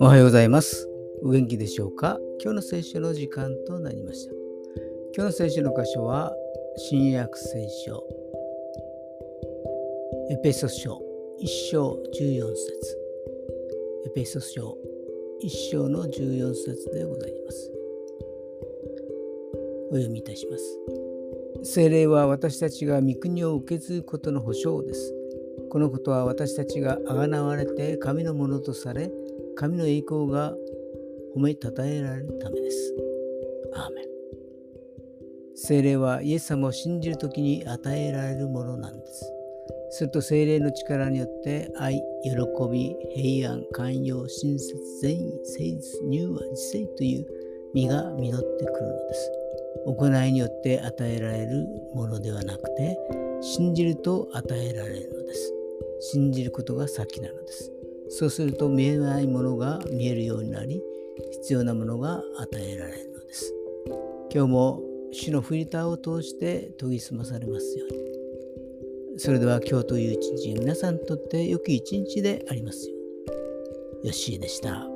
おはようございます。お元気でしょうか？今日の聖書の時間となりました。今日の聖書の箇所は、新約聖書、エペソ書1章14節エペソ書1章の14節でございます。お読みいたします。聖霊は私たちが御国を受け継ぐことの保証です。このことは私たちがあがなわれて神のものとされ、神の栄光が褒めたたえられるためです。アーメン。精霊はイエス様を信じるときに与えられるものなんです。すると精霊の力によって愛、喜び、平安、寛容、親切、善意、誠実、柔和、自制という実が実ってくるのです。行いによって与えられるものではなくて、信じると与えられるのです。信じることが先なのです。そうすると見えないものが見えるようになり、必要なものが与えられるのです。今日も主のフィルターを通して研ぎ澄まされますように。それでは今日という一日、皆さんにとって良き一日でありますように。よッしーでした。